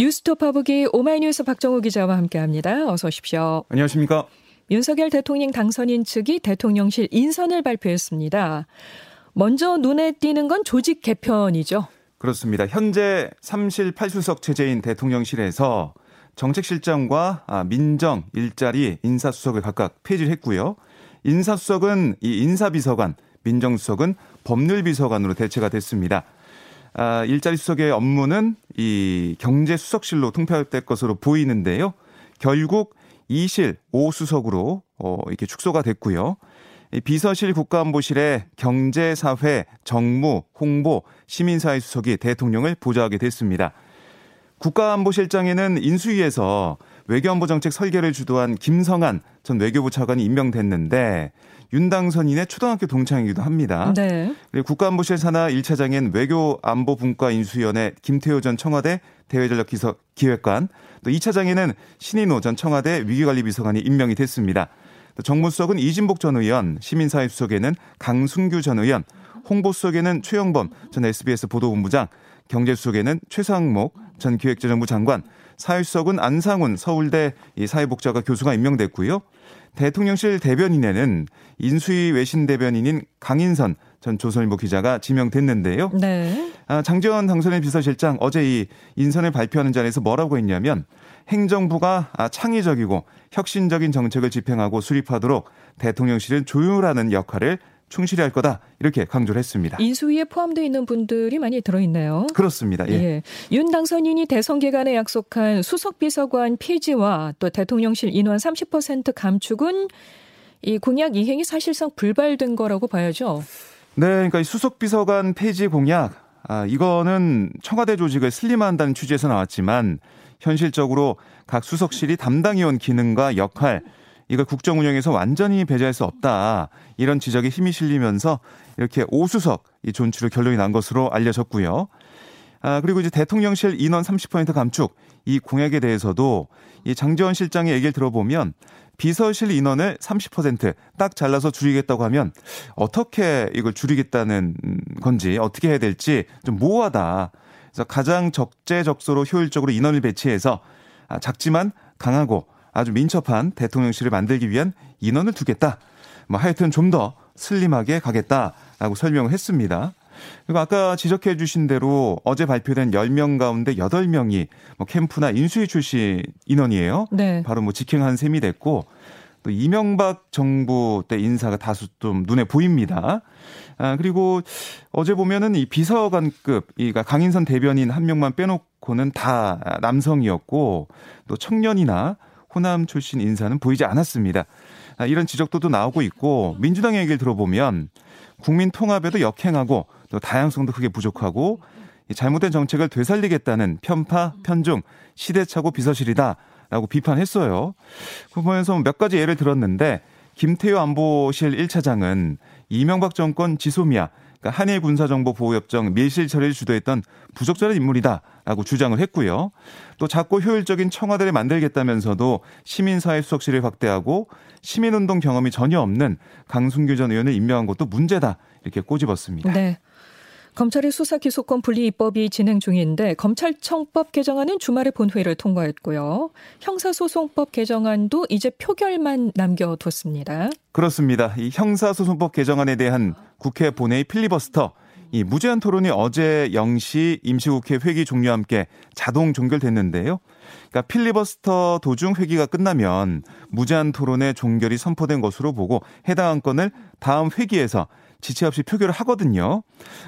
뉴스톱 퍼북이 오마이뉴스 박정우 기자와 함께합니다. 어서 오십시오. 안녕하십니까. 윤석열 대통령 당선인 측이 대통령실 인선을 발표했습니다. 먼저 눈에 띄는 건 조직 개편이죠. 그렇습니다. 현재 3실 8수석 체제인 대통령실에서 정책실장과 아, 민정, 일자리, 인사수석을 각각 폐지를 했고요. 인사수석은 이 인사비서관, 민정수석은 법률비서관으로 대체가 됐습니다. 아, 일자리 수석의 업무는 이 경제 수석실로 통폐합될 것으로 보이는데요. 결국 2실 5수석으로 어, 이렇게 축소가 됐고요. 비서실 국가안보실의 경제 사회, 정무, 홍보, 시민사회 수석이 대통령을 보좌하게 됐습니다. 국가안보실장에는 인수위에서 외교안보 정책 설계를 주도한 김성한 전 외교부 차관이 임명됐는데 윤당선인의 초등학교 동창이기도 합니다. 네. 그리고 국가안보실 산하 1차장인 외교안보분과 인수위원회 김태호 전 청와대 대외전략 기획관, 또 2차장에는 신인호 전 청와대 위기관리비서관이 임명이 됐습니다. 또 정무수석은 이진복 전 의원, 시민사회 수석에는 강순규 전 의원, 홍보수석에는 최영범 전 SBS 보도본부장, 경제수석에는 최상목 전 기획재정부 장관, 사회수석은 안상훈 서울대 사회복지학과 교수가 임명됐고요. 대통령실 대변인에는 인수위 외신 대변인인 강인선 전 조선일보 기자가 지명됐는데요. 네. 아, 장지원 당선인 비서실장 어제 이 인선을 발표하는 자리에서 뭐라고 했냐면 행정부가 아, 창의적이고 혁신적인 정책을 집행하고 수립하도록 대통령실은 조율하는 역할을 충실히 할 거다 이렇게 강조를 했습니다. 인수위에 포함되어 있는 분들이 많이 들어있네요. 그렇습니다. 예. 예. 윤 당선인이 대선 기간에 약속한 수석 비서관 폐지와 또 대통령실 인원 30% 감축은 이 공약 이행이 사실상 불발된 거라고 봐야죠. 네, 그러니까 수석 비서관 폐지 공약 아, 이거는 청와대 조직을 슬림한다는 취지에서 나왔지만 현실적으로 각 수석실이 담당위원 기능과 역할 이걸 국정 운영에서 완전히 배제할 수 없다. 이런 지적에 힘이 실리면서 이렇게 오수석 이 존출을 결론이 난 것으로 알려졌고요. 아, 그리고 이제 대통령실 인원 30% 감축 이 공약에 대해서도 이 장재원 실장의 얘기를 들어보면 비서실 인원을 30%딱 잘라서 줄이겠다고 하면 어떻게 이걸 줄이겠다는 건지 어떻게 해야 될지 좀 모호하다. 그래서 가장 적재적소로 효율적으로 인원을 배치해서 아, 작지만 강하고 아주 민첩한 대통령실을 만들기 위한 인원을 두겠다. 뭐 하여튼 좀 더 슬림하게 가겠다라고 설명을 했습니다. 그리고 아까 지적해 주신 대로 어제 발표된 10명 가운데 8명이 뭐 캠프나 인수위 출신 인원이에요. 네. 바로 뭐 직행한 셈이 됐고 또 이명박 정부 때 인사가 다수 좀 눈에 보입니다. 아, 그리고 어제 보면은 이 비서관급, 이 강인선 대변인 한 명만 빼놓고는 다 남성이었고 또 청년이나 호남 출신 인사는 보이지 않았습니다. 아, 이런 지적도 또 나오고 있고 민주당 얘기를 들어보면 국민 통합에도 역행하고 또 다양성도 크게 부족하고 잘못된 정책을 되살리겠다는 편파, 편중, 시대착오 비서실이다라고 비판했어요. 그 보면서 몇 가지 예를 들었는데 김태효 안보실 1차장은 이명박 정권 지소미아 그러니까 한일 군사정보보호협정 밀실 처리를 주도했던 부적절한 인물이다라고 주장을 했고요. 또 작고 효율적인 청와대를 만들겠다면서도 시민사회 수석실을 확대하고 시민운동 경험이 전혀 없는 강순규 전 의원을 임명한 것도 문제다 이렇게 꼬집었습니다. 네. 검찰의 수사 기소권 분리 입법이 진행 중인데 검찰청법 개정안은 주말에 본회의를 통과했고요. 형사소송법 개정안도 이제 표결만 남겨뒀습니다. 그렇습니다. 이 형사소송법 개정안에 대한 국회 본회의 필리버스터 이 무제한 토론이 어제 0시 임시국회 회기 종료와 함께 자동 종결됐는데요. 그러니까 필리버스터 도중 회기가 끝나면 무제한 토론의 종결이 선포된 것으로 보고 해당 안건을 다음 회기에서 지체 없이 표결을 하거든요.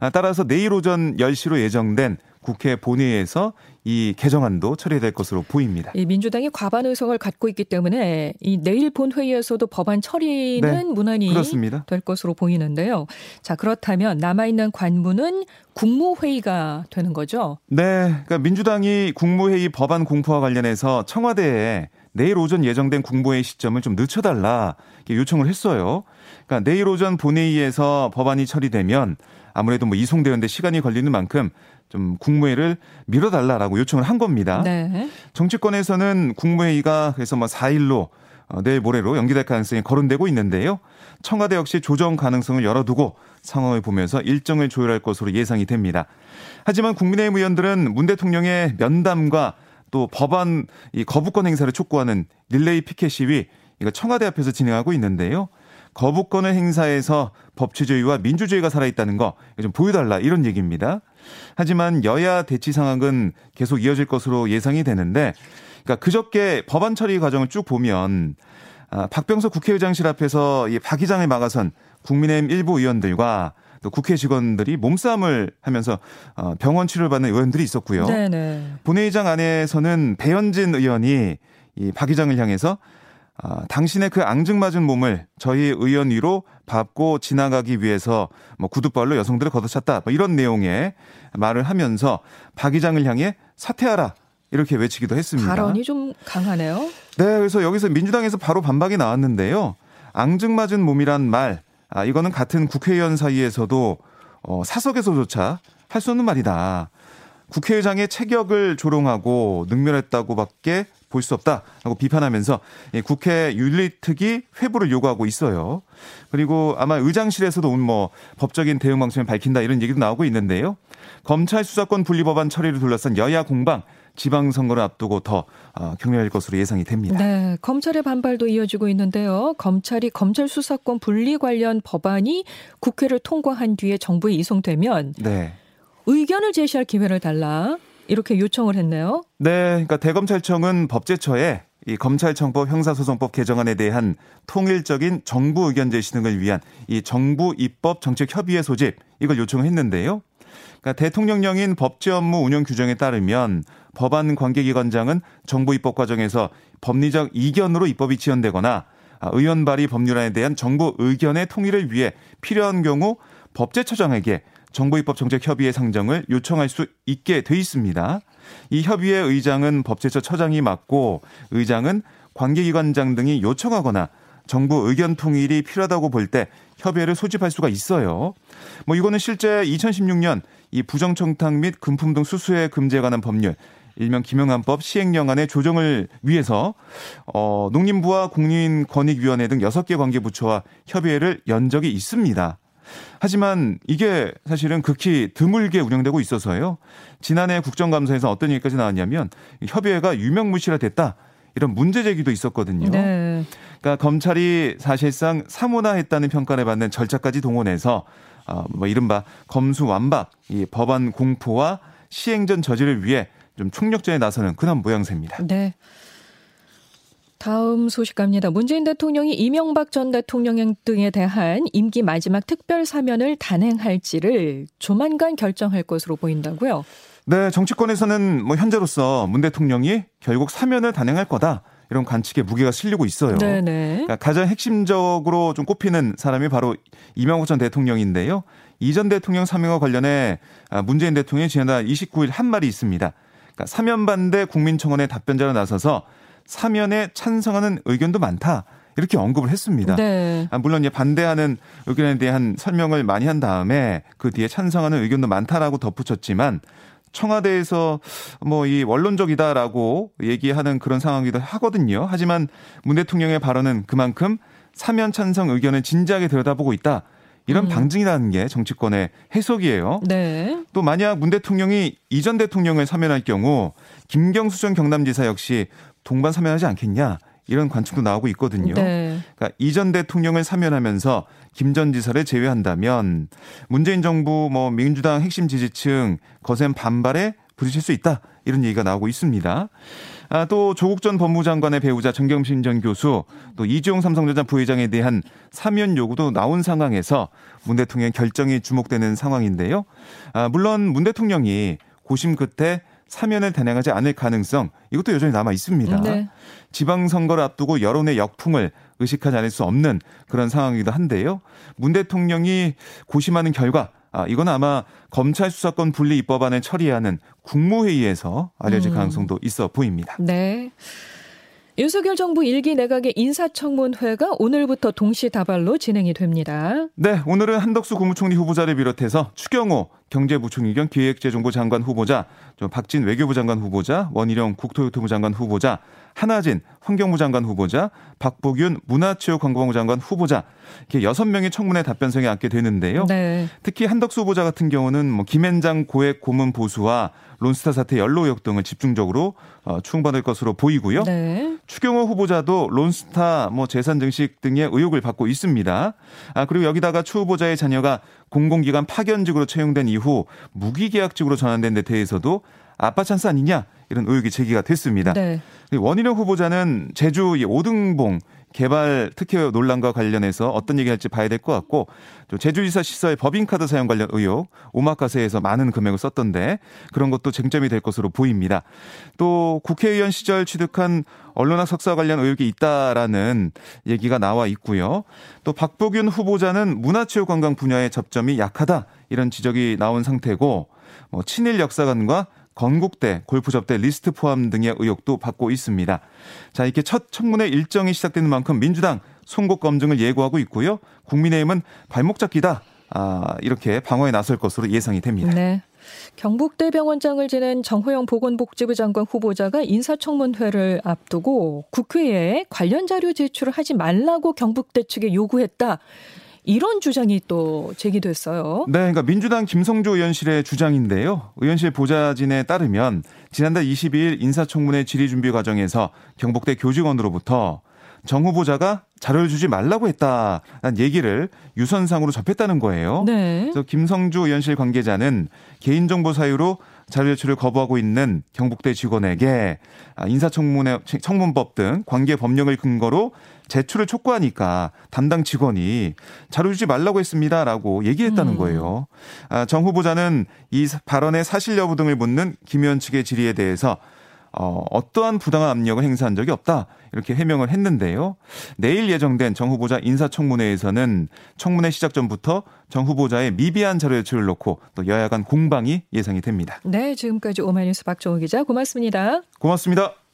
아, 따라서 내일 오전 10시로 예정된 국회 본회의에서 이 개정안도 처리될 것으로 보입니다. 이 민주당이 과반 의석을 갖고 있기 때문에 이 내일 본회의에서도 법안 처리는 네, 무난히 그렇습니다. 될 것으로 보이는데요. 자 그렇다면 남아 있는 관문은 국무회의가 되는 거죠? 네, 그러니까 민주당이 국무회의 법안 공포와 관련해서 청와대에 내일 오전 예정된 국무회의 시점을 좀 늦춰달라 요청을 했어요. 그러니까 내일 오전 본회의에서 법안이 처리되면 아무래도 뭐 이송되는데 시간이 걸리는 만큼 좀 국무회의를 미뤄달라라고 요청을 한 겁니다. 네. 정치권에서는 국무회의가 그래서 뭐 4일로 어, 내일 모레로 연기될 가능성이 거론되고 있는데요. 청와대 역시 조정 가능성을 열어두고 상황을 보면서 일정을 조율할 것으로 예상이 됩니다. 하지만 국민의힘 의원들은 문 대통령의 면담과 또 법안 이 거부권 행사를 촉구하는 릴레이 피켓 시위 이거 청와대 앞에서 진행하고 있는데요. 거부권을 행사해서 법치주의와 민주주의가 살아있다는 거 좀 보여달라 이런 얘기입니다. 하지만 여야 대치 상황은 계속 이어질 것으로 예상이 되는데, 그러니까 그저께 법안 처리 과정을 쭉 보면 아, 박병석 국회의장실 앞에서 이 박 의장을 막아선 국민의힘 일부 의원들과 또 국회 직원들이 몸싸움을 하면서 어, 병원 치료를 받는 의원들이 있었고요. 네네. 본회의장 안에서는 배현진 의원이 이 박 의장을 향해서 아, 당신의 그 앙증맞은 몸을 저희 의원 위로 밟고 지나가기 위해서 뭐 구두발로 여성들을 걷어찼다. 뭐 이런 내용의 말을 하면서 박 의장을 향해 사퇴하라. 이렇게 외치기도 했습니다. 발언이 좀 강하네요. 네, 그래서 여기서 민주당에서 바로 반박이 나왔는데요. 앙증맞은 몸이란 말, 아, 이거는 같은 국회의원 사이에서도 어, 사석에서조차 할 수 없는 말이다. 국회의장의 체격을 조롱하고 능멸했다고밖에 볼 수 없다라고 비판하면서 국회 윤리특위 회부를 요구하고 있어요. 그리고 아마 의장실에서도 뭐 법적인 대응 방침을 밝힌다 이런 얘기도 나오고 있는데요. 검찰 수사권 분리 법안 처리를 둘러싼 여야 공방 지방선거를 앞두고 더 어, 격렬할 것으로 예상이 됩니다. 네, 검찰의 반발도 이어지고 있는데요. 검찰이 검찰 수사권 분리 관련 법안이 국회를 통과한 뒤에 정부에 이송되면 네. 의견을 제시할 기회를 달라 이렇게 요청을 했네요. 네, 그러니까 대검찰청은 법제처에 이 검찰청법 형사소송법 개정안에 대한 통일적인 정부 의견 제시 등을 위한 이 정부 입법 정책 협의회 소집 이걸 요청했는데요. 그러니까 대통령령인 법제 업무 운영 규정에 따르면 법안 관계기관장은 정부 입법 과정에서 법리적 이견으로 입법이 지연되거나 아, 의원 발의 법률안에 대한 정부 의견의 통일을 위해 필요한 경우 법제처장에게 정부 입법 정책 협의회 상정을 요청할 수 있게 돼 있습니다. 이 협의회 의장은 법제처 처장이 맡고 의장은 관계기관장 등이 요청하거나 정부 의견 통일이 필요하다고 볼 때 협의회를 소집할 수가 있어요. 뭐 이거는 실제 2016년 이 부정청탁 및 금품 등 수수의 금지에 관한 법률 일명 김영란법 시행령안의 조정을 위해서 어 농림부와 국민권익위원회 등 6개 관계부처와 협의회를 연 적이 있습니다. 하지만 이게 사실은 극히 드물게 운영되고 있어서요. 지난해 국정감사에서 어떤 얘기까지 나왔냐면 협의회가 유명무실화됐다. 이런 문제 제기도 있었거든요. 네. 그러니까 검찰이 사실상 사문화했다는 평가를 받는 절차까지 동원해서 어, 뭐 이른바 검수완박 이 법안 공포와 시행전 저지를 위해 좀 총력전에 나서는 그런 모양새입니다. 네. 다음 소식 갑니다. 문재인 대통령이 이명박 전 대통령 등에 대한 임기 마지막 특별 사면을 단행할지를 조만간 결정할 것으로 보인다고요. 네, 정치권에서는 뭐 현재로서 문 대통령이 결국 사면을 단행할 거다. 이런 관측에 무게가 실리고 있어요. 네네. 그러니까 가장 핵심적으로 좀 꼽히는 사람이 바로 이명박 전 대통령인데요. 이 전 대통령 사면과 관련해 아, 문재인 대통령이 지난달 29일 한 말이 있습니다. 그러니까 사면 반대 국민청원에 답변자로 나서서 사면에 찬성하는 의견도 많다. 이렇게 언급을 했습니다. 네. 아, 물론 이제 반대하는 의견에 대한 설명을 많이 한 다음에 그 뒤에 찬성하는 의견도 많다라고 덧붙였지만 청와대에서 뭐 이 원론적이다라고 얘기하는 그런 상황이기도 하거든요. 하지만 문 대통령의 발언은 그만큼 사면 찬성 의견을 진지하게 들여다보고 있다. 이런 음. 방증이라는 게 정치권의 해석이에요. 네. 또 만약 문 대통령이 이전 대통령을 사면할 경우 김경수 전 경남지사 역시 동반 사면하지 않겠냐 이런 관측도 나오고 있거든요. 네. 그러니까 이전 대통령을 사면하면서 김 전 지사를 제외한다면 문재인 정부 뭐 민주당 핵심 지지층 거센 반발에 부딪힐 수 있다 이런 얘기가 나오고 있습니다. 아, 또 조국 전 법무장관의 배우자 정경심 전 교수 또 이주용 삼성전자 부회장에 대한 사면 요구도 나온 상황에서 문 대통령 결정이 주목되는 상황인데요. 아, 물론 문 대통령이 고심 끝에 사면을 단행하지 않을 가능성 이것도 여전히 남아 있습니다. 네. 지방선거를 앞두고 여론의 역풍을 의식하지 않을 수 없는 그런 상황이기도 한데요. 문 대통령이 고심하는 결과 아, 이건 아마 검찰 수사권 분리 입법안을 처리하는 국무회의에서 알려질 음. 가능성도 있어 보입니다. 네. 윤석열 정부 일기 내각의 인사청문회가 오늘부터 동시다발로 진행이 됩니다. 네, 오늘은 한덕수 국무총리 후보자를 비롯해서 추경호 경제부총리 겸 기획재정부 장관 후보자, 박진 외교부 장관 후보자, 원희룡 국토교통부 장관 후보자, 하나진 환경부 장관 후보자, 박보균 문화체육관광부 장관 후보자 이렇게 여섯 명의 청문회 답변성에 앉게 되는데요. 네. 특히 한덕수 후보자 같은 경우는 뭐 김앤장 고액 고문 보수와 론스타 사태 연로 의혹 등을 집중적으로 어, 추궁받을 것으로 보이고요. 네. 추경호 후보자도 론스타 뭐 재산 증식 등의 의혹을 받고 있습니다. 아 그리고 여기다가 추 후보자의 자녀가 공공기관 파견직으로 채용된 이후 무기계약직으로 전환된 데 대해서도 아빠 찬스 아니냐 이런 의혹이 제기가 됐습니다. 네. 원희룡 후보자는 제주 5등봉 개발 특혜 논란과 관련해서 어떤 얘기 할지 봐야 될 것 같고 또 제주지사 시절 법인카드 사용 관련 의혹 오마카세에서 많은 금액을 썼던데 그런 것도 쟁점이 될 것으로 보입니다. 또 국회의원 시절 취득한 언론학 석사 관련 의혹이 있다라는 얘기가 나와 있고요. 또 박보균 후보자는 문화체육관광 분야의 접점이 약하다 이런 지적이 나온 상태고 뭐 친일 역사관과 건국대, 골프 접대 리스트 포함 등의 의혹도 받고 있습니다. 자, 이렇게 첫 청문회 일정이 시작되는 만큼 민주당 송곳 검증을 예고하고 있고요. 국민의힘은 발목 잡기다. 아, 이렇게 방어에 나설 것으로 예상이 됩니다. 네. 경북대병원장을 지낸 정호영 보건복지부 장관 후보자가 인사청문회를 앞두고 국회에 관련 자료 제출을 하지 말라고 경북대 측에 요구했다. 이런 주장이 또 제기됐어요. 네, 그러니까 민주당 김성조 의원실의 주장인데요. 의원실 보좌진에 따르면 지난달 22일 인사청문회 질의 준비 과정에서 경북대 교직원으로부터 정 후보자가 자료를 주지 말라고 했다는 얘기를 유선상으로 접했다는 거예요. 네. 그래서 김성주 의원실 관계자는 개인정보 사유로 자료 제출을 거부하고 있는 경북대 직원에게 인사청문회 청문법 등 관계 법령을 근거로 제출을 촉구하니까 담당 직원이 자료 주지 말라고 했습니다라고 얘기했다는 음. 거예요. 아, 정 후보자는 이 발언의 사실 여부 등을 묻는 김 의원 측의 질의에 대해서 어, 어떠한 부당한 압력을 행사한 적이 없다. 이렇게 해명을 했는데요. 내일 예정된 정 후보자 인사청문회에서는 청문회 시작 전부터 정 후보자의 미비한 자료 제출을 놓고 또 여야 간 공방이 예상이 됩니다. 네, 지금까지 오마이뉴스 박정우 기자 고맙습니다. 고맙습니다.